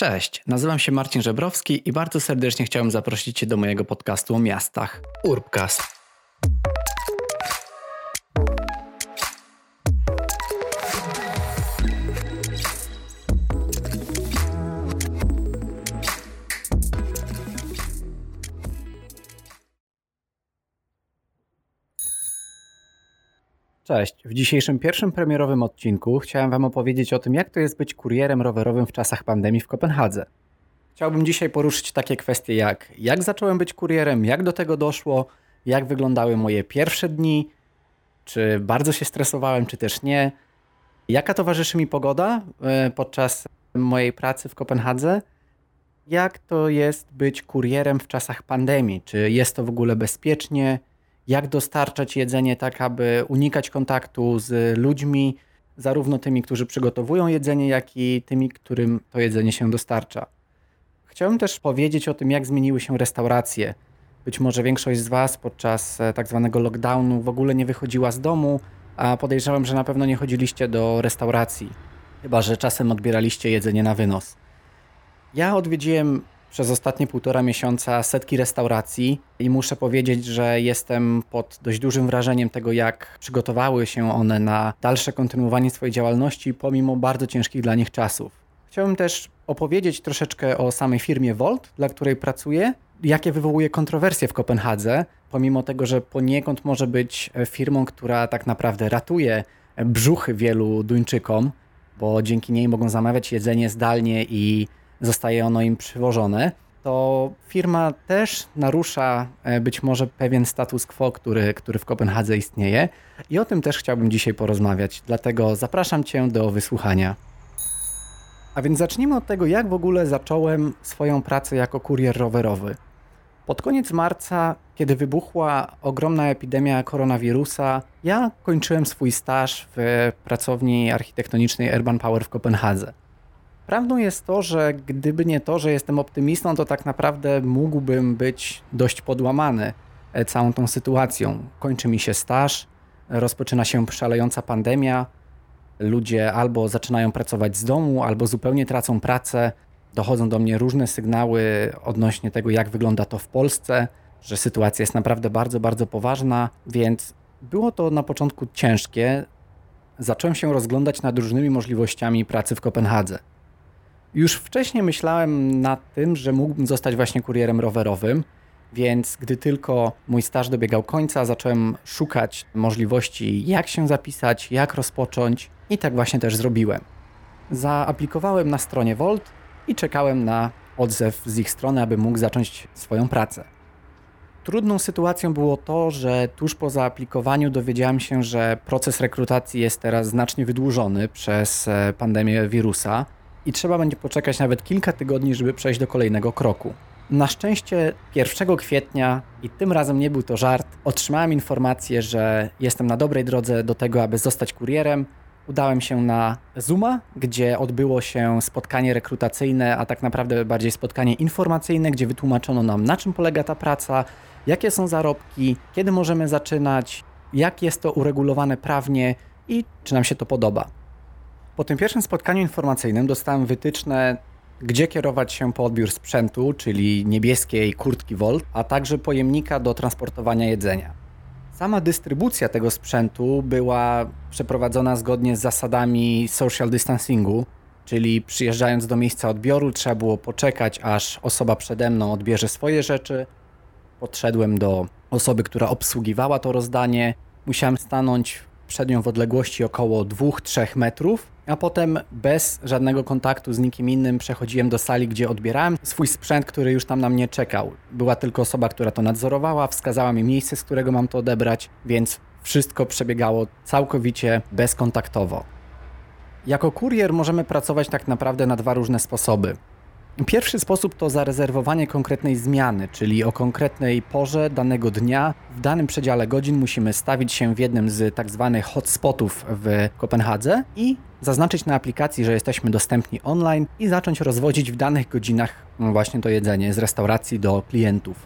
Cześć, nazywam się Marcin Żebrowski i bardzo serdecznie chciałem zaprosić Cię do mojego podcastu o miastach Urbcast. Cześć. W dzisiejszym pierwszym premierowym odcinku chciałem Wam opowiedzieć o tym, jak to jest być kurierem rowerowym w czasach pandemii w Kopenhadze. Chciałbym dzisiaj poruszyć takie kwestie jak jak zacząłem być kurierem, jak do tego doszło, jak wyglądały moje pierwsze dni, czy bardzo się stresowałem, czy też nie, jaka towarzyszy mi pogoda e, podczas mojej pracy w Kopenhadze, jak to jest być kurierem w czasach pandemii, czy jest to w ogóle bezpiecznie, jak dostarczać jedzenie tak, aby unikać kontaktu z ludźmi, zarówno tymi, którzy przygotowują jedzenie, jak i tymi, którym to jedzenie się dostarcza. Chciałbym też powiedzieć o tym, jak zmieniły się restauracje. Być może większość z Was podczas e, tak zwanego lockdownu w ogóle nie wychodziła z domu, a podejrzewam, że na pewno nie chodziliście do restauracji, chyba że czasem odbieraliście jedzenie na wynos. Ja odwiedziłem przez ostatnie półtora miesiąca setki restauracji i muszę powiedzieć, że jestem pod dość dużym wrażeniem tego, jak przygotowały się one na dalsze kontynuowanie swojej działalności pomimo bardzo ciężkich dla nich czasów. Chciałbym też opowiedzieć troszeczkę o samej firmie Volt, dla której pracuję, jakie wywołuje kontrowersje w Kopenhadze, pomimo tego, że poniekąd może być firmą, która tak naprawdę ratuje brzuchy wielu Duńczykom, bo dzięki niej mogą zamawiać jedzenie zdalnie i zostaje ono im przywożone, to firma też narusza e, być może pewien status quo, który, który w Kopenhadze istnieje. I o tym też chciałbym dzisiaj porozmawiać, dlatego zapraszam Cię do wysłuchania. A więc zacznijmy od tego, jak w ogóle zacząłem swoją pracę jako kurier rowerowy. Pod koniec marca, kiedy wybuchła ogromna epidemia koronawirusa, ja kończyłem swój staż w pracowni architektonicznej Urban Power w Kopenhadze. Prawdą jest to, że gdyby nie to, że jestem optymistą, to tak naprawdę mógłbym być dość podłamany e, całą tą sytuacją. Kończy mi się staż, rozpoczyna się szalejąca pandemia, ludzie albo zaczynają pracować z domu, albo zupełnie tracą pracę. Dochodzą do mnie różne sygnały odnośnie tego, jak wygląda to w Polsce, że sytuacja jest naprawdę bardzo, bardzo poważna, więc było to na początku ciężkie. Zacząłem się rozglądać nad różnymi możliwościami pracy w Kopenhadze. Już wcześniej myślałem nad tym, że mógłbym zostać właśnie kurierem rowerowym, więc gdy tylko mój staż dobiegał końca, zacząłem szukać możliwości, jak się zapisać, jak rozpocząć i tak właśnie też zrobiłem. Zaaplikowałem na stronie Volt i czekałem na odzew z ich strony, aby mógł zacząć swoją pracę. Trudną sytuacją było to, że tuż po zaaplikowaniu dowiedziałem się, że proces rekrutacji jest teraz znacznie wydłużony przez e, pandemię wirusa i trzeba będzie poczekać nawet kilka tygodni, żeby przejść do kolejnego kroku. Na szczęście 1 kwietnia, i tym razem nie był to żart, otrzymałem informację, że jestem na dobrej drodze do tego, aby zostać kurierem. Udałem się na Zooma, gdzie odbyło się spotkanie rekrutacyjne, a tak naprawdę bardziej spotkanie informacyjne, gdzie wytłumaczono nam, na czym polega ta praca, jakie są zarobki, kiedy możemy zaczynać, jak jest to uregulowane prawnie i czy nam się to podoba. Po tym pierwszym spotkaniu informacyjnym dostałem wytyczne, gdzie kierować się po odbiór sprzętu, czyli niebieskiej kurtki Volt, a także pojemnika do transportowania jedzenia. Sama dystrybucja tego sprzętu była przeprowadzona zgodnie z zasadami social distancingu, czyli przyjeżdżając do miejsca odbioru trzeba było poczekać, aż osoba przede mną odbierze swoje rzeczy. Podszedłem do osoby, która obsługiwała to rozdanie. Musiałem stanąć przed nią w odległości około 2-3 metrów a potem bez żadnego kontaktu z nikim innym przechodziłem do sali, gdzie odbierałem swój sprzęt, który już tam na mnie czekał. Była tylko osoba, która to nadzorowała, wskazała mi miejsce, z którego mam to odebrać, więc wszystko przebiegało całkowicie bezkontaktowo. Jako kurier możemy pracować tak naprawdę na dwa różne sposoby. Pierwszy sposób to zarezerwowanie konkretnej zmiany, czyli o konkretnej porze danego dnia w danym przedziale godzin musimy stawić się w jednym z tak zwanych hotspotów w Kopenhadze i zaznaczyć na aplikacji, że jesteśmy dostępni online i zacząć rozwodzić w danych godzinach właśnie to jedzenie z restauracji do klientów.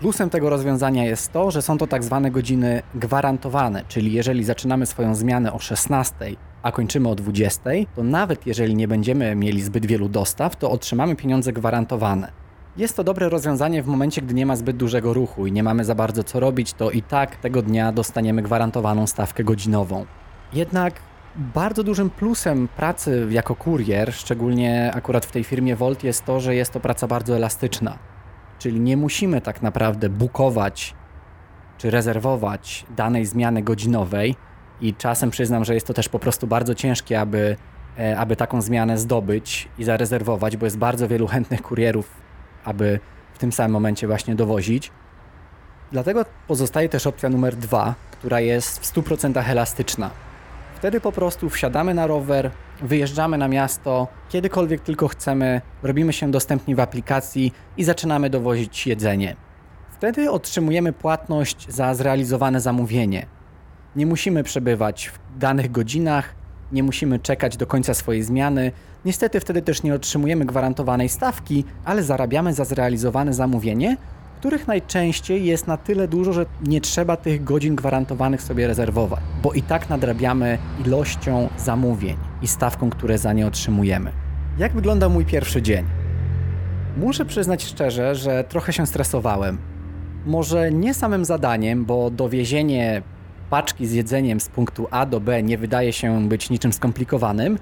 Plusem tego rozwiązania jest to, że są to tak zwane godziny gwarantowane, czyli jeżeli zaczynamy swoją zmianę o 16 a kończymy o 20, to nawet jeżeli nie będziemy mieli zbyt wielu dostaw, to otrzymamy pieniądze gwarantowane. Jest to dobre rozwiązanie w momencie, gdy nie ma zbyt dużego ruchu i nie mamy za bardzo co robić, to i tak tego dnia dostaniemy gwarantowaną stawkę godzinową. Jednak bardzo dużym plusem pracy jako kurier, szczególnie akurat w tej firmie Volt, jest to, że jest to praca bardzo elastyczna. Czyli nie musimy tak naprawdę bukować czy rezerwować danej zmiany godzinowej i czasem przyznam, że jest to też po prostu bardzo ciężkie, aby, e, aby taką zmianę zdobyć i zarezerwować, bo jest bardzo wielu chętnych kurierów, aby w tym samym momencie właśnie dowozić. Dlatego pozostaje też opcja numer dwa, która jest w 100% elastyczna. Wtedy po prostu wsiadamy na rower, wyjeżdżamy na miasto, kiedykolwiek tylko chcemy, robimy się dostępni w aplikacji i zaczynamy dowozić jedzenie. Wtedy otrzymujemy płatność za zrealizowane zamówienie. Nie musimy przebywać w danych godzinach, nie musimy czekać do końca swojej zmiany. Niestety wtedy też nie otrzymujemy gwarantowanej stawki, ale zarabiamy za zrealizowane zamówienie, których najczęściej jest na tyle dużo, że nie trzeba tych godzin gwarantowanych sobie rezerwować, bo i tak nadrabiamy ilością zamówień i stawką, które za nie otrzymujemy. Jak wyglądał mój pierwszy dzień? Muszę przyznać szczerze, że trochę się stresowałem. Może nie samym zadaniem, bo dowiezienie paczki z jedzeniem z punktu A do B nie wydaje się być niczym skomplikowanym,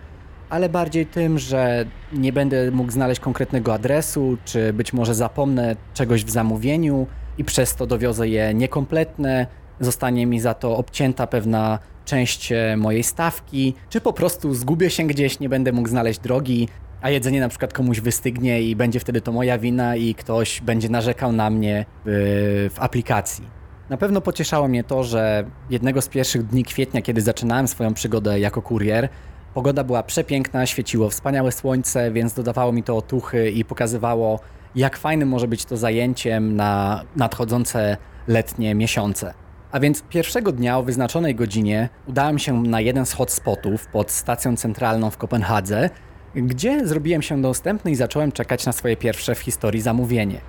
ale bardziej tym, że nie będę mógł znaleźć konkretnego adresu, czy być może zapomnę czegoś w zamówieniu i przez to dowiozę je niekompletne, zostanie mi za to obcięta pewna część e, mojej stawki, czy po prostu zgubię się gdzieś, nie będę mógł znaleźć drogi, a jedzenie na przykład komuś wystygnie i będzie wtedy to moja wina i ktoś będzie narzekał na mnie w, w aplikacji. Na pewno pocieszało mnie to, że jednego z pierwszych dni kwietnia, kiedy zaczynałem swoją przygodę jako kurier, Pogoda była przepiękna, świeciło wspaniałe słońce, więc dodawało mi to otuchy i pokazywało, jak fajnym może być to zajęciem na nadchodzące letnie miesiące. A więc pierwszego dnia o wyznaczonej godzinie udałem się na jeden z hotspotów pod stacją centralną w Kopenhadze, gdzie zrobiłem się dostępny i zacząłem czekać na swoje pierwsze w historii zamówienie.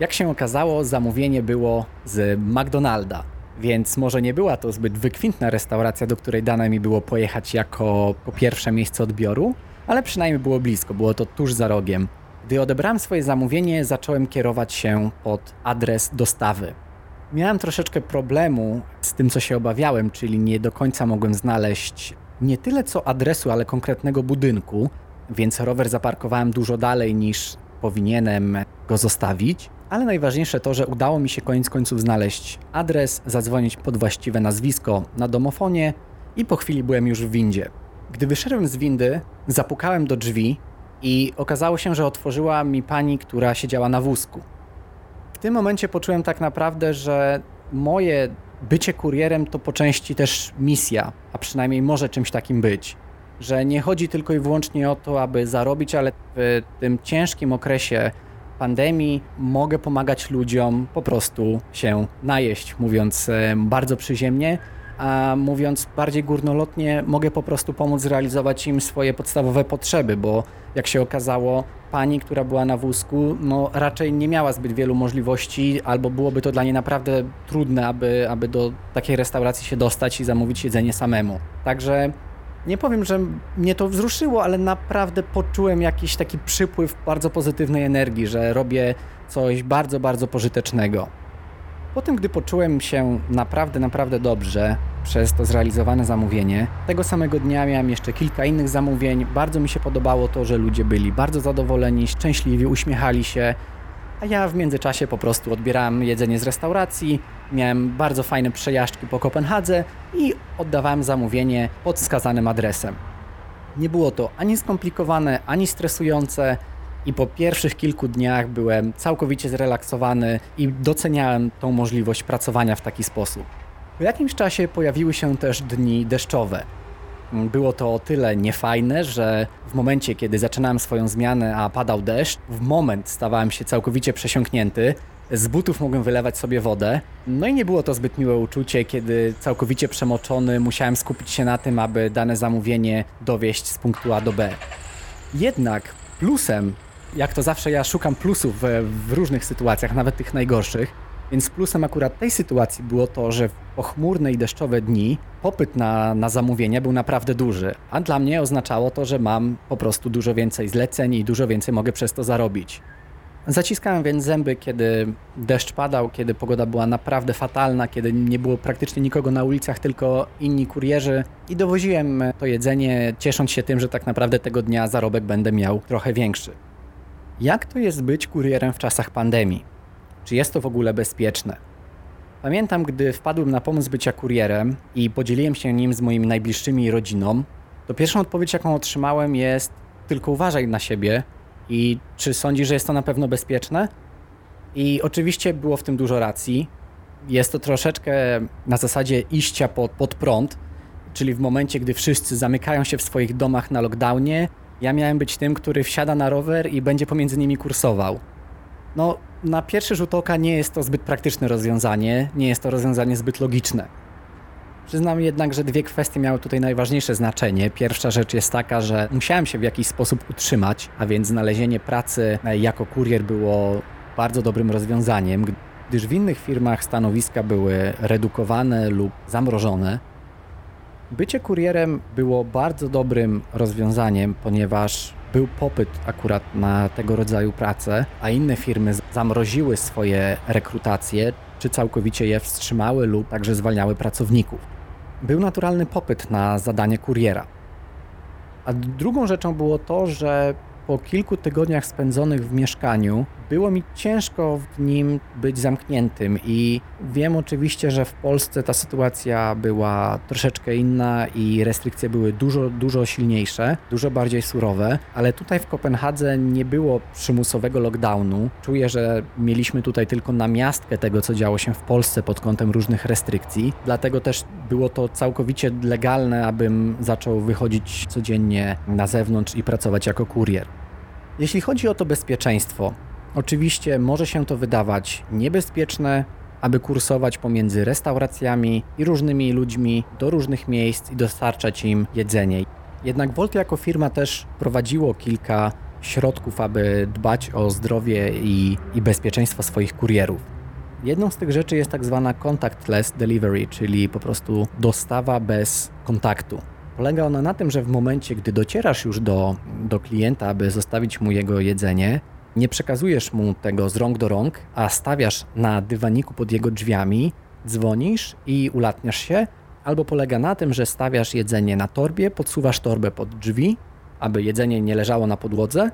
Jak się okazało, zamówienie było z McDonalda, więc może nie była to zbyt wykwintna restauracja, do której dane mi było pojechać jako po pierwsze miejsce odbioru, ale przynajmniej było blisko, było to tuż za rogiem. Gdy odebrałem swoje zamówienie, zacząłem kierować się pod adres dostawy. Miałem troszeczkę problemu z tym, co się obawiałem, czyli nie do końca mogłem znaleźć nie tyle co adresu, ale konkretnego budynku, więc rower zaparkowałem dużo dalej niż powinienem go zostawić. Ale najważniejsze to, że udało mi się koniec końców znaleźć adres, zadzwonić pod właściwe nazwisko na domofonie i po chwili byłem już w windzie. Gdy wyszedłem z windy, zapukałem do drzwi i okazało się, że otworzyła mi pani, która siedziała na wózku. W tym momencie poczułem tak naprawdę, że moje bycie kurierem to po części też misja, a przynajmniej może czymś takim być. Że nie chodzi tylko i wyłącznie o to, aby zarobić, ale w tym ciężkim okresie pandemii mogę pomagać ludziom po prostu się najeść, mówiąc e, bardzo przyziemnie, a mówiąc bardziej górnolotnie, mogę po prostu pomóc zrealizować im swoje podstawowe potrzeby, bo jak się okazało, pani, która była na wózku, no raczej nie miała zbyt wielu możliwości, albo byłoby to dla niej naprawdę trudne, aby, aby do takiej restauracji się dostać i zamówić jedzenie samemu. Także nie powiem, że mnie to wzruszyło, ale naprawdę poczułem jakiś taki przypływ bardzo pozytywnej energii, że robię coś bardzo, bardzo pożytecznego. Potem, gdy poczułem się naprawdę, naprawdę dobrze przez to zrealizowane zamówienie, tego samego dnia miałem jeszcze kilka innych zamówień. Bardzo mi się podobało to, że ludzie byli bardzo zadowoleni, szczęśliwi, uśmiechali się, a ja w międzyczasie po prostu odbierałem jedzenie z restauracji, miałem bardzo fajne przejażdżki po Kopenhadze i oddawałem zamówienie pod wskazanym adresem. Nie było to ani skomplikowane, ani stresujące i po pierwszych kilku dniach byłem całkowicie zrelaksowany i doceniałem tą możliwość pracowania w taki sposób. Po jakimś czasie pojawiły się też dni deszczowe. Było to o tyle niefajne, że w momencie, kiedy zaczynałem swoją zmianę, a padał deszcz, w moment stawałem się całkowicie przesiąknięty. Z butów mogłem wylewać sobie wodę. No i nie było to zbyt miłe uczucie, kiedy całkowicie przemoczony musiałem skupić się na tym, aby dane zamówienie dowieść z punktu A do B. Jednak plusem, jak to zawsze ja szukam plusów w, w różnych sytuacjach, nawet tych najgorszych, Więc plusem akurat tej sytuacji było to, że w pochmurne i deszczowe dni popyt na, na zamówienia był naprawdę duży, a dla mnie oznaczało to, że mam po prostu dużo więcej zleceń i dużo więcej mogę przez to zarobić. Zaciskałem więc zęby, kiedy deszcz padał, kiedy pogoda była naprawdę fatalna, kiedy nie było praktycznie nikogo na ulicach, tylko inni kurierzy i dowoziłem to jedzenie, ciesząc się tym, że tak naprawdę tego dnia zarobek będę miał trochę większy. Jak to jest być kurierem w czasach pandemii? Czy jest to w ogóle bezpieczne? Pamiętam, gdy wpadłem na pomysł bycia kurierem i podzieliłem się nim z moimi najbliższymi rodziną, to pierwszą odpowiedź, jaką otrzymałem jest tylko uważaj na siebie i czy sądzisz, że jest to na pewno bezpieczne? I oczywiście było w tym dużo racji. Jest to troszeczkę na zasadzie iścia pod, pod prąd, czyli w momencie, gdy wszyscy zamykają się w swoich domach na lockdownie, ja miałem być tym, który wsiada na rower i będzie pomiędzy nimi kursował. No, na pierwszy rzut oka nie jest to zbyt praktyczne rozwiązanie, nie jest to rozwiązanie zbyt logiczne. Przyznam jednak, że dwie kwestie miały tutaj najważniejsze znaczenie. Pierwsza rzecz jest taka, że musiałem się w jakiś sposób utrzymać, a więc znalezienie pracy jako kurier było bardzo dobrym rozwiązaniem, gdyż w innych firmach stanowiska były redukowane lub zamrożone. Bycie kurierem było bardzo dobrym rozwiązaniem, ponieważ był popyt akurat na tego rodzaju pracę, a inne firmy zamroziły swoje rekrutacje, czy całkowicie je wstrzymały lub także zwalniały pracowników. Był naturalny popyt na zadanie kuriera. A drugą rzeczą było to, że po kilku tygodniach spędzonych w mieszkaniu było mi ciężko w nim być zamkniętym i wiem oczywiście, że w Polsce ta sytuacja była troszeczkę inna i restrykcje były dużo, dużo silniejsze, dużo bardziej surowe, ale tutaj w Kopenhadze nie było przymusowego lockdownu. Czuję, że mieliśmy tutaj tylko namiastkę tego, co działo się w Polsce pod kątem różnych restrykcji, dlatego też było to całkowicie legalne, abym zaczął wychodzić codziennie na zewnątrz i pracować jako kurier. Jeśli chodzi o to bezpieczeństwo, oczywiście może się to wydawać niebezpieczne, aby kursować pomiędzy restauracjami i różnymi ludźmi do różnych miejsc i dostarczać im jedzenie. Jednak Volt jako firma też prowadziło kilka środków, aby dbać o zdrowie i, i bezpieczeństwo swoich kurierów. Jedną z tych rzeczy jest tak zwana contactless delivery, czyli po prostu dostawa bez kontaktu. Polega ona na tym, że w momencie, gdy docierasz już do, do klienta, aby zostawić mu jego jedzenie, nie przekazujesz mu tego z rąk do rąk, a stawiasz na dywaniku pod jego drzwiami, dzwonisz i ulatniasz się, albo polega na tym, że stawiasz jedzenie na torbie, podsuwasz torbę pod drzwi, aby jedzenie nie leżało na podłodze,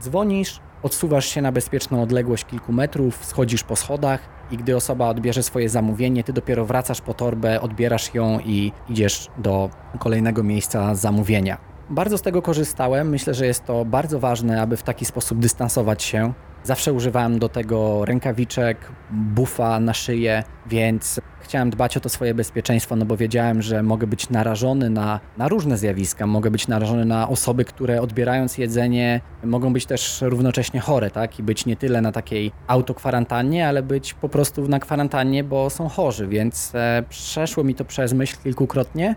dzwonisz, odsuwasz się na bezpieczną odległość kilku metrów, schodzisz po schodach i gdy osoba odbierze swoje zamówienie, ty dopiero wracasz po torbę, odbierasz ją i idziesz do kolejnego miejsca zamówienia. Bardzo z tego korzystałem. Myślę, że jest to bardzo ważne, aby w taki sposób dystansować się. Zawsze używałem do tego rękawiczek, bufa na szyję, więc chciałem dbać o to swoje bezpieczeństwo, no bo wiedziałem, że mogę być narażony na, na różne zjawiska. Mogę być narażony na osoby, które odbierając jedzenie mogą być też równocześnie chore, tak? I być nie tyle na takiej autokwarantannie, ale być po prostu na kwarantannie, bo są chorzy, więc e, przeszło mi to przez myśl kilkukrotnie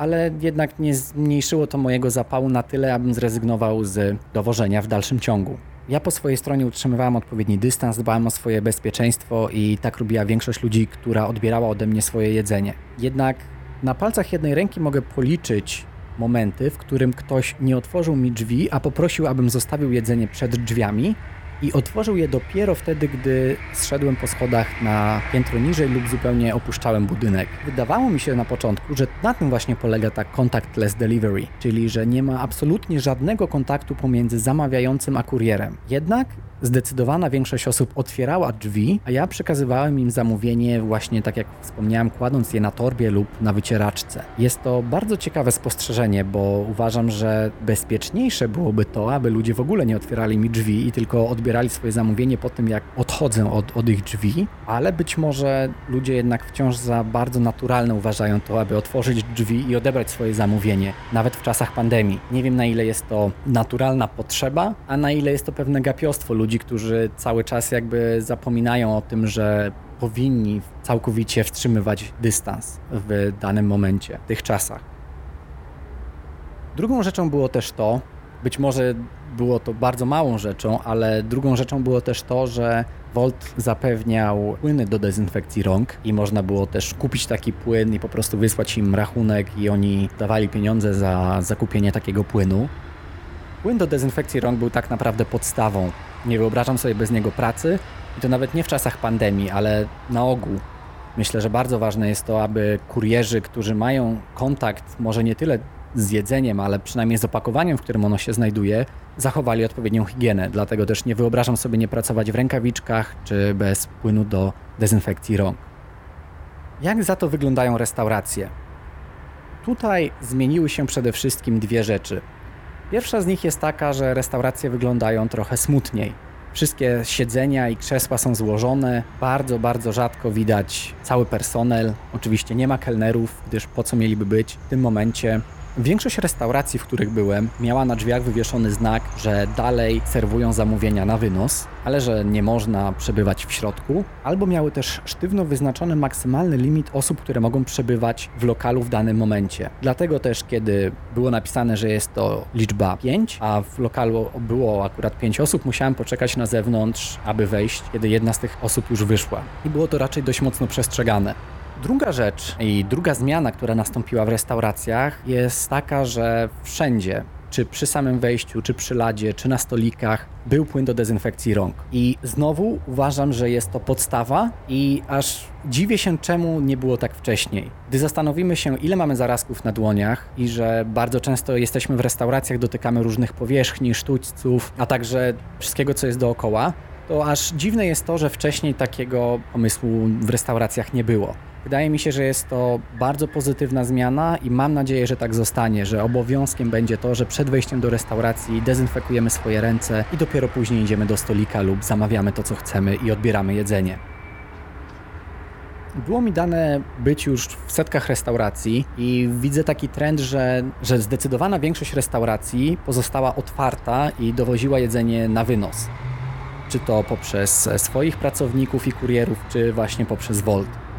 ale jednak nie zmniejszyło to mojego zapału na tyle, abym zrezygnował z dowożenia w dalszym ciągu. Ja po swojej stronie utrzymywałem odpowiedni dystans, dbałem o swoje bezpieczeństwo i tak robiła większość ludzi, która odbierała ode mnie swoje jedzenie. Jednak na palcach jednej ręki mogę policzyć momenty, w którym ktoś nie otworzył mi drzwi, a poprosił, abym zostawił jedzenie przed drzwiami, i otworzył je dopiero wtedy, gdy zszedłem po schodach na piętro niżej lub zupełnie opuszczałem budynek. Wydawało mi się na początku, że na tym właśnie polega ta contactless delivery, czyli że nie ma absolutnie żadnego kontaktu pomiędzy zamawiającym a kurierem. Jednak Zdecydowana większość osób otwierała drzwi, a ja przekazywałem im zamówienie właśnie tak jak wspomniałem, kładąc je na torbie lub na wycieraczce. Jest to bardzo ciekawe spostrzeżenie, bo uważam, że bezpieczniejsze byłoby to, aby ludzie w ogóle nie otwierali mi drzwi i tylko odbierali swoje zamówienie po tym, jak odchodzę od, od ich drzwi, ale być może ludzie jednak wciąż za bardzo naturalne uważają to, aby otworzyć drzwi i odebrać swoje zamówienie, nawet w czasach pandemii. Nie wiem na ile jest to naturalna potrzeba, a na ile jest to pewne gapiostwo ludzi, ludzi, którzy cały czas jakby zapominają o tym, że powinni całkowicie wstrzymywać dystans w danym momencie, w tych czasach. Drugą rzeczą było też to, być może było to bardzo małą rzeczą, ale drugą rzeczą było też to, że Volt zapewniał płyny do dezynfekcji rąk i można było też kupić taki płyn i po prostu wysłać im rachunek i oni dawali pieniądze za zakupienie takiego płynu. Płyn do dezynfekcji rąk był tak naprawdę podstawą. Nie wyobrażam sobie bez niego pracy i to nawet nie w czasach pandemii, ale na ogół. Myślę, że bardzo ważne jest to, aby kurierzy, którzy mają kontakt może nie tyle z jedzeniem, ale przynajmniej z opakowaniem, w którym ono się znajduje, zachowali odpowiednią higienę. Dlatego też nie wyobrażam sobie nie pracować w rękawiczkach czy bez płynu do dezynfekcji rąk. Jak za to wyglądają restauracje? Tutaj zmieniły się przede wszystkim dwie rzeczy. Pierwsza z nich jest taka, że restauracje wyglądają trochę smutniej. Wszystkie siedzenia i krzesła są złożone, bardzo, bardzo rzadko widać cały personel. Oczywiście nie ma kelnerów, gdyż po co mieliby być w tym momencie. Większość restauracji, w których byłem, miała na drzwiach wywieszony znak, że dalej serwują zamówienia na wynos, ale że nie można przebywać w środku, albo miały też sztywno wyznaczony maksymalny limit osób, które mogą przebywać w lokalu w danym momencie. Dlatego też, kiedy było napisane, że jest to liczba 5, a w lokalu było akurat 5 osób, musiałem poczekać na zewnątrz, aby wejść, kiedy jedna z tych osób już wyszła. I było to raczej dość mocno przestrzegane. Druga rzecz i druga zmiana, która nastąpiła w restauracjach, jest taka, że wszędzie, czy przy samym wejściu, czy przy ladzie, czy na stolikach, był płyn do dezynfekcji rąk. I znowu uważam, że jest to podstawa i aż dziwię się, czemu nie było tak wcześniej. Gdy zastanowimy się, ile mamy zarazków na dłoniach i że bardzo często jesteśmy w restauracjach, dotykamy różnych powierzchni, sztućców, a także wszystkiego, co jest dookoła, to aż dziwne jest to, że wcześniej takiego pomysłu w restauracjach nie było. Wydaje mi się, że jest to bardzo pozytywna zmiana i mam nadzieję, że tak zostanie, że obowiązkiem będzie to, że przed wejściem do restauracji dezynfekujemy swoje ręce i dopiero później idziemy do stolika lub zamawiamy to, co chcemy i odbieramy jedzenie. Było mi dane być już w setkach restauracji i widzę taki trend, że, że zdecydowana większość restauracji pozostała otwarta i dowoziła jedzenie na wynos. Czy to poprzez swoich pracowników i kurierów, czy właśnie poprzez Volt.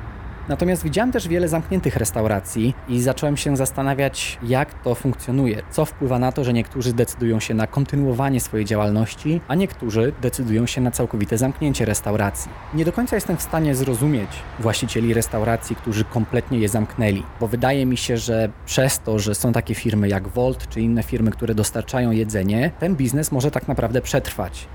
Natomiast widziałem też wiele zamkniętych restauracji i zacząłem się zastanawiać, jak to funkcjonuje, co wpływa na to, że niektórzy decydują się na kontynuowanie swojej działalności, a niektórzy decydują się na całkowite zamknięcie restauracji. Nie do końca jestem w stanie zrozumieć właścicieli restauracji, którzy kompletnie je zamknęli, bo wydaje mi się, że przez to, że są takie firmy jak Volt czy inne firmy, które dostarczają jedzenie, ten biznes może tak naprawdę przetrwać.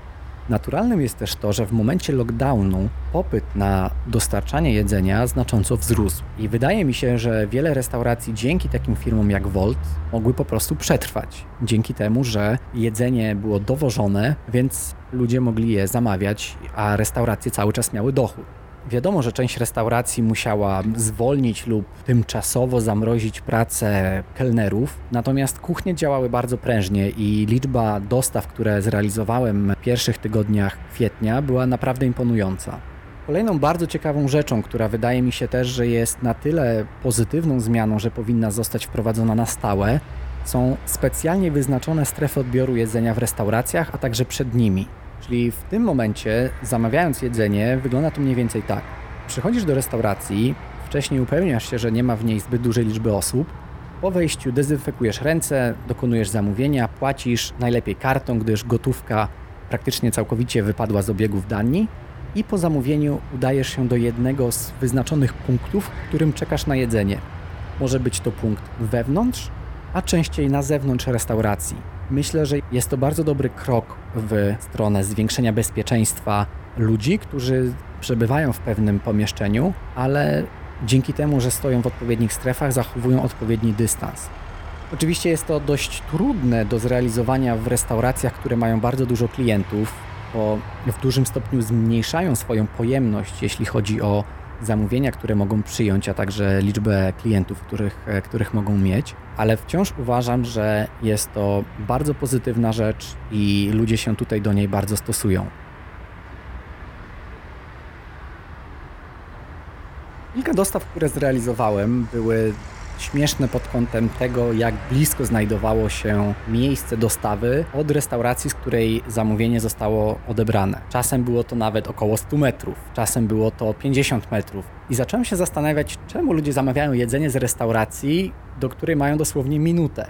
Naturalnym jest też to, że w momencie lockdownu popyt na dostarczanie jedzenia znacząco wzrósł. I wydaje mi się, że wiele restauracji dzięki takim firmom jak Volt mogły po prostu przetrwać. Dzięki temu, że jedzenie było dowożone, więc ludzie mogli je zamawiać, a restauracje cały czas miały dochód. Wiadomo, że część restauracji musiała zwolnić lub tymczasowo zamrozić pracę kelnerów, natomiast kuchnie działały bardzo prężnie i liczba dostaw, które zrealizowałem w pierwszych tygodniach kwietnia, była naprawdę imponująca. Kolejną bardzo ciekawą rzeczą, która wydaje mi się też, że jest na tyle pozytywną zmianą, że powinna zostać wprowadzona na stałe, są specjalnie wyznaczone strefy odbioru jedzenia w restauracjach, a także przed nimi. Czyli w tym momencie, zamawiając jedzenie, wygląda to mniej więcej tak. Przychodzisz do restauracji, wcześniej upewniasz się, że nie ma w niej zbyt dużej liczby osób. Po wejściu dezynfekujesz ręce, dokonujesz zamówienia, płacisz najlepiej kartą, gdyż gotówka praktycznie całkowicie wypadła z obiegów Danii. I po zamówieniu udajesz się do jednego z wyznaczonych punktów, w którym czekasz na jedzenie. Może być to punkt wewnątrz, a częściej na zewnątrz restauracji. Myślę, że jest to bardzo dobry krok w stronę zwiększenia bezpieczeństwa ludzi, którzy przebywają w pewnym pomieszczeniu, ale dzięki temu, że stoją w odpowiednich strefach, zachowują odpowiedni dystans. Oczywiście jest to dość trudne do zrealizowania w restauracjach, które mają bardzo dużo klientów, bo w dużym stopniu zmniejszają swoją pojemność, jeśli chodzi o zamówienia, które mogą przyjąć, a także liczbę klientów, których, e, których mogą mieć, ale wciąż uważam, że jest to bardzo pozytywna rzecz i ludzie się tutaj do niej bardzo stosują. Kilka dostaw, które zrealizowałem, były śmieszne pod kątem tego, jak blisko znajdowało się miejsce dostawy od restauracji, z której zamówienie zostało odebrane. Czasem było to nawet około 100 metrów, czasem było to 50 metrów. I zacząłem się zastanawiać, czemu ludzie zamawiają jedzenie z restauracji, do której mają dosłownie minutę.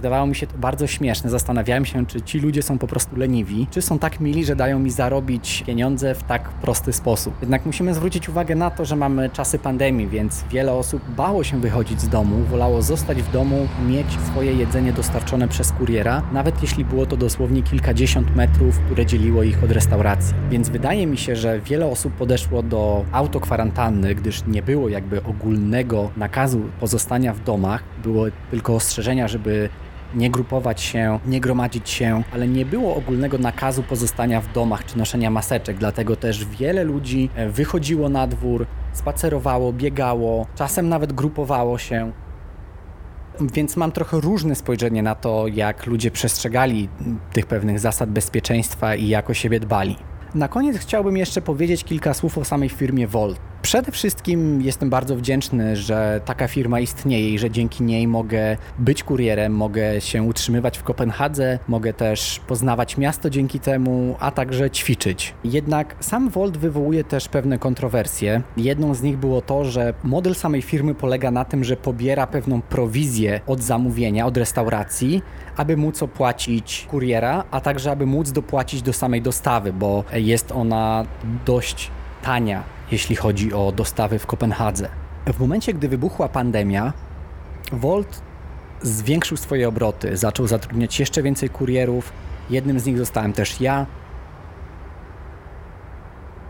Wydawało mi się to bardzo śmieszne. Zastanawiałem się, czy ci ludzie są po prostu leniwi, czy są tak mili, że dają mi zarobić pieniądze w tak prosty sposób. Jednak musimy zwrócić uwagę na to, że mamy czasy pandemii, więc wiele osób bało się wychodzić z domu, wolało zostać w domu, mieć swoje jedzenie dostarczone przez kuriera, nawet jeśli było to dosłownie kilkadziesiąt metrów, które dzieliło ich od restauracji. Więc wydaje mi się, że wiele osób podeszło do autokwarantanny, gdyż nie było jakby ogólnego nakazu pozostania w domach, było tylko ostrzeżenia, żeby nie grupować się, nie gromadzić się, ale nie było ogólnego nakazu pozostania w domach czy noszenia maseczek, dlatego też wiele ludzi e, wychodziło na dwór, spacerowało, biegało, czasem nawet grupowało się. Więc mam trochę różne spojrzenie na to, jak ludzie przestrzegali tych pewnych zasad bezpieczeństwa i jak o siebie dbali. Na koniec chciałbym jeszcze powiedzieć kilka słów o samej firmie Volt. Przede wszystkim jestem bardzo wdzięczny, że taka firma istnieje i że dzięki niej mogę być kurierem, mogę się utrzymywać w Kopenhadze, mogę też poznawać miasto dzięki temu, a także ćwiczyć. Jednak sam Volt wywołuje też pewne kontrowersje. Jedną z nich było to, że model samej firmy polega na tym, że pobiera pewną prowizję od zamówienia, od restauracji, aby móc opłacić kuriera, a także aby móc dopłacić do samej dostawy, bo jest ona dość tania jeśli chodzi o dostawy w Kopenhadze. W momencie, gdy wybuchła pandemia, Volt zwiększył swoje obroty, zaczął zatrudniać jeszcze więcej kurierów. Jednym z nich zostałem też ja.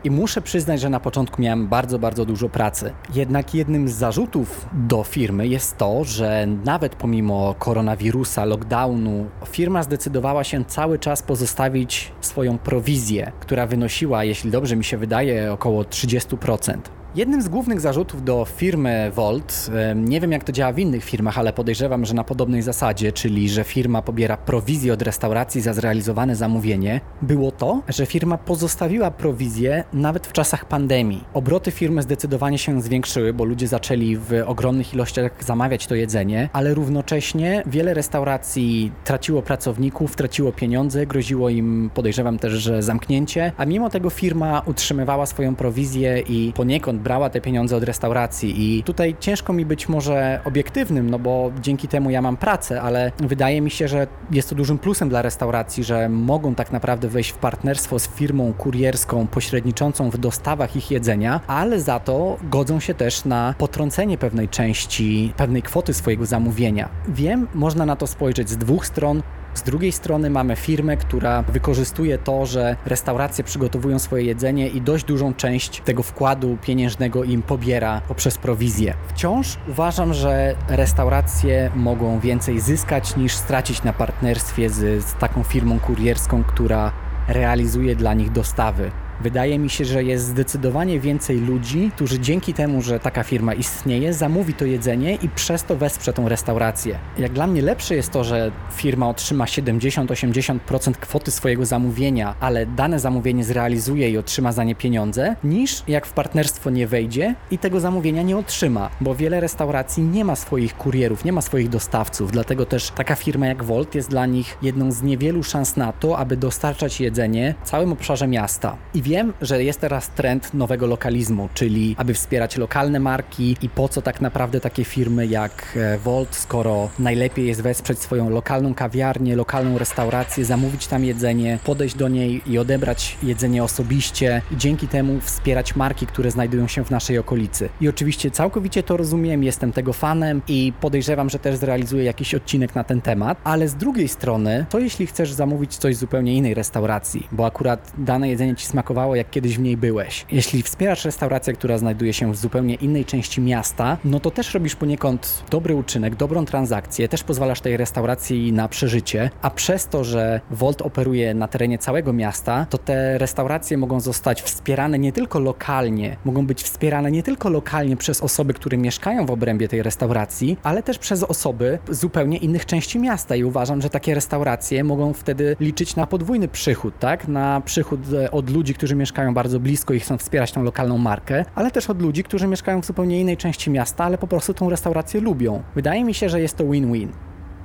I muszę przyznać, że na początku miałem bardzo, bardzo dużo pracy. Jednak jednym z zarzutów do firmy jest to, że nawet pomimo koronawirusa, lockdownu, firma zdecydowała się cały czas pozostawić swoją prowizję, która wynosiła, jeśli dobrze mi się wydaje, około 30%. Jednym z głównych zarzutów do firmy Volt, nie wiem jak to działa w innych firmach, ale podejrzewam, że na podobnej zasadzie, czyli że firma pobiera prowizję od restauracji za zrealizowane zamówienie, było to, że firma pozostawiła prowizję nawet w czasach pandemii. Obroty firmy zdecydowanie się zwiększyły, bo ludzie zaczęli w ogromnych ilościach zamawiać to jedzenie, ale równocześnie wiele restauracji traciło pracowników, traciło pieniądze, groziło im, podejrzewam też, że zamknięcie, a mimo tego firma utrzymywała swoją prowizję i poniekąd brała te pieniądze od restauracji i tutaj ciężko mi być może obiektywnym, no bo dzięki temu ja mam pracę, ale wydaje mi się, że jest to dużym plusem dla restauracji, że mogą tak naprawdę wejść w partnerstwo z firmą kurierską pośredniczącą w dostawach ich jedzenia, ale za to godzą się też na potrącenie pewnej części, pewnej kwoty swojego zamówienia. Wiem, można na to spojrzeć z dwóch stron. Z drugiej strony mamy firmę, która wykorzystuje to, że restauracje przygotowują swoje jedzenie i dość dużą część tego wkładu pieniężnego im pobiera poprzez prowizję. Wciąż uważam, że restauracje mogą więcej zyskać niż stracić na partnerstwie z, z taką firmą kurierską, która realizuje dla nich dostawy. Wydaje mi się, że jest zdecydowanie więcej ludzi, którzy dzięki temu, że taka firma istnieje, zamówi to jedzenie i przez to wesprze tą restaurację. Jak dla mnie lepsze jest to, że firma otrzyma 70-80% kwoty swojego zamówienia, ale dane zamówienie zrealizuje i otrzyma za nie pieniądze, niż jak w partnerstwo nie wejdzie i tego zamówienia nie otrzyma, bo wiele restauracji nie ma swoich kurierów, nie ma swoich dostawców, dlatego też taka firma jak Volt jest dla nich jedną z niewielu szans na to, aby dostarczać jedzenie w całym obszarze miasta. I wiem, że jest teraz trend nowego lokalizmu, czyli aby wspierać lokalne marki i po co tak naprawdę takie firmy jak e, Volt, skoro najlepiej jest wesprzeć swoją lokalną kawiarnię, lokalną restaurację, zamówić tam jedzenie, podejść do niej i odebrać jedzenie osobiście i dzięki temu wspierać marki, które znajdują się w naszej okolicy. I oczywiście całkowicie to rozumiem, jestem tego fanem i podejrzewam, że też zrealizuję jakiś odcinek na ten temat, ale z drugiej strony, to jeśli chcesz zamówić coś z zupełnie innej restauracji, bo akurat dane jedzenie ci smakowało jak kiedyś w niej byłeś. Jeśli wspierasz restaurację, która znajduje się w zupełnie innej części miasta, no to też robisz poniekąd dobry uczynek, dobrą transakcję, też pozwalasz tej restauracji na przeżycie, a przez to, że Volt operuje na terenie całego miasta, to te restauracje mogą zostać wspierane nie tylko lokalnie, mogą być wspierane nie tylko lokalnie przez osoby, które mieszkają w obrębie tej restauracji, ale też przez osoby zupełnie innych części miasta i uważam, że takie restauracje mogą wtedy liczyć na podwójny przychód, tak? Na przychód e, od ludzi, którzy mieszkają bardzo blisko i chcą wspierać tą lokalną markę, ale też od ludzi, którzy mieszkają w zupełnie innej części miasta, ale po prostu tą restaurację lubią. Wydaje mi się, że jest to win-win.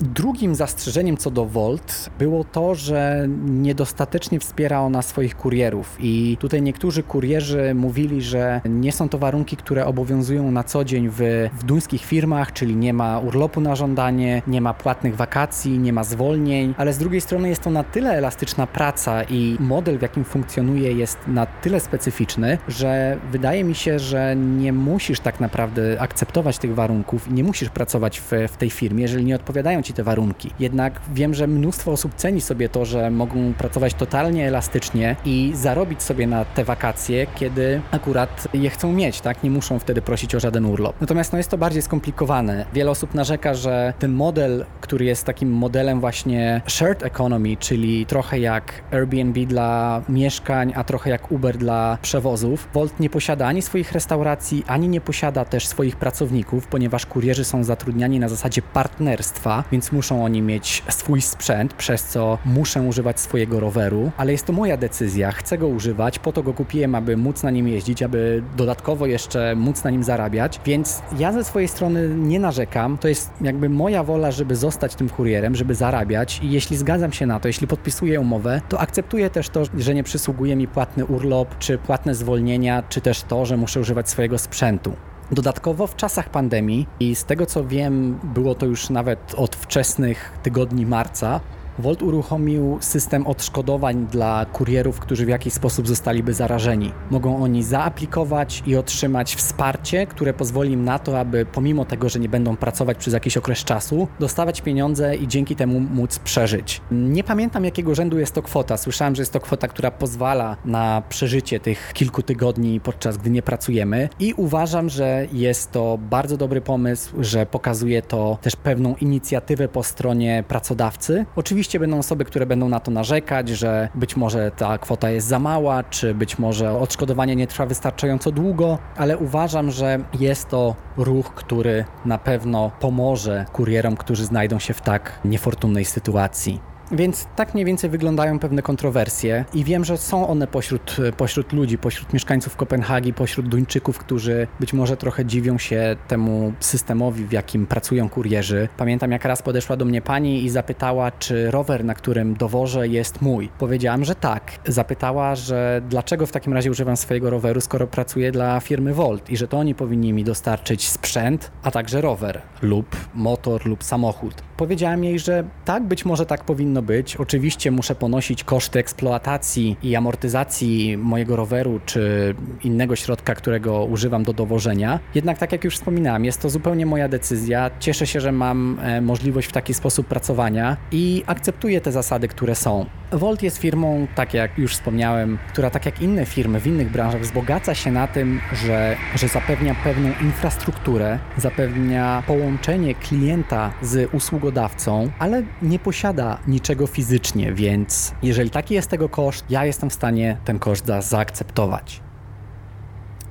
Drugim zastrzeżeniem co do Volt było to, że niedostatecznie wspiera ona swoich kurierów. I tutaj niektórzy kurierzy mówili, że nie są to warunki, które obowiązują na co dzień w, w duńskich firmach, czyli nie ma urlopu na żądanie, nie ma płatnych wakacji, nie ma zwolnień, ale z drugiej strony jest to na tyle elastyczna praca i model, w jakim funkcjonuje jest na tyle specyficzny, że wydaje mi się, że nie musisz tak naprawdę akceptować tych warunków nie musisz pracować w, w tej firmie, jeżeli nie odpowiadają ci te warunki. Jednak wiem, że mnóstwo osób ceni sobie to, że mogą pracować totalnie elastycznie i zarobić sobie na te wakacje, kiedy akurat je chcą mieć, tak? Nie muszą wtedy prosić o żaden urlop. Natomiast no, jest to bardziej skomplikowane. Wiele osób narzeka, że ten model, który jest takim modelem właśnie shared economy, czyli trochę jak Airbnb dla mieszkań, a trochę jak Uber dla przewozów, Volt nie posiada ani swoich restauracji, ani nie posiada też swoich pracowników, ponieważ kurierzy są zatrudniani na zasadzie partnerstwa, więc muszą oni mieć swój sprzęt, przez co muszę używać swojego roweru, ale jest to moja decyzja, chcę go używać, po to go kupiłem, aby móc na nim jeździć, aby dodatkowo jeszcze móc na nim zarabiać, więc ja ze swojej strony nie narzekam, to jest jakby moja wola, żeby zostać tym kurierem, żeby zarabiać. I jeśli zgadzam się na to, jeśli podpisuję umowę, to akceptuję też to, że nie przysługuje mi płatny urlop, czy płatne zwolnienia, czy też to, że muszę używać swojego sprzętu. Dodatkowo w czasach pandemii i z tego co wiem, było to już nawet od wczesnych tygodni marca, Volt uruchomił system odszkodowań dla kurierów, którzy w jakiś sposób zostaliby zarażeni. Mogą oni zaaplikować i otrzymać wsparcie, które pozwoli im na to, aby pomimo tego, że nie będą pracować przez jakiś okres czasu, dostawać pieniądze i dzięki temu móc przeżyć. Nie pamiętam jakiego rzędu jest to kwota. Słyszałem, że jest to kwota, która pozwala na przeżycie tych kilku tygodni podczas gdy nie pracujemy i uważam, że jest to bardzo dobry pomysł, że pokazuje to też pewną inicjatywę po stronie pracodawcy. Oczywiście Oczywiście będą osoby, które będą na to narzekać, że być może ta kwota jest za mała, czy być może odszkodowanie nie trwa wystarczająco długo, ale uważam, że jest to ruch, który na pewno pomoże kurierom, którzy znajdą się w tak niefortunnej sytuacji. Więc tak mniej więcej wyglądają pewne kontrowersje i wiem, że są one pośród, pośród ludzi, pośród mieszkańców Kopenhagi, pośród Duńczyków, którzy być może trochę dziwią się temu systemowi, w jakim pracują kurierzy. Pamiętam, jak raz podeszła do mnie pani i zapytała, czy rower, na którym dowożę, jest mój. Powiedziałam, że tak. Zapytała, że dlaczego w takim razie używam swojego roweru, skoro pracuję dla firmy Volt i że to oni powinni mi dostarczyć sprzęt, a także rower lub motor lub samochód. Powiedziałam jej, że tak, być może tak powinno być. Oczywiście muszę ponosić koszty eksploatacji i amortyzacji mojego roweru czy innego środka, którego używam do dowożenia. Jednak tak jak już wspominałem, jest to zupełnie moja decyzja. Cieszę się, że mam e, możliwość w taki sposób pracowania i akceptuję te zasady, które są. Volt jest firmą, tak jak już wspomniałem, która tak jak inne firmy w innych branżach wzbogaca się na tym, że, że zapewnia pewną infrastrukturę, zapewnia połączenie klienta z usługodawcą, ale nie posiada niczego fizycznie, więc jeżeli taki jest tego koszt, ja jestem w stanie ten koszt za, zaakceptować.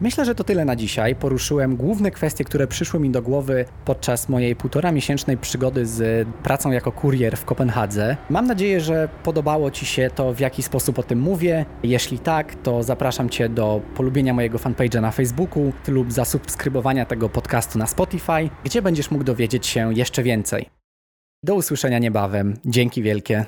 Myślę, że to tyle na dzisiaj. Poruszyłem główne kwestie, które przyszły mi do głowy podczas mojej półtora miesięcznej przygody z pracą jako kurier w Kopenhadze. Mam nadzieję, że podobało Ci się to, w jaki sposób o tym mówię. Jeśli tak, to zapraszam Cię do polubienia mojego fanpage'a na Facebooku lub zasubskrybowania tego podcastu na Spotify, gdzie będziesz mógł dowiedzieć się jeszcze więcej. Do usłyszenia niebawem. Dzięki wielkie.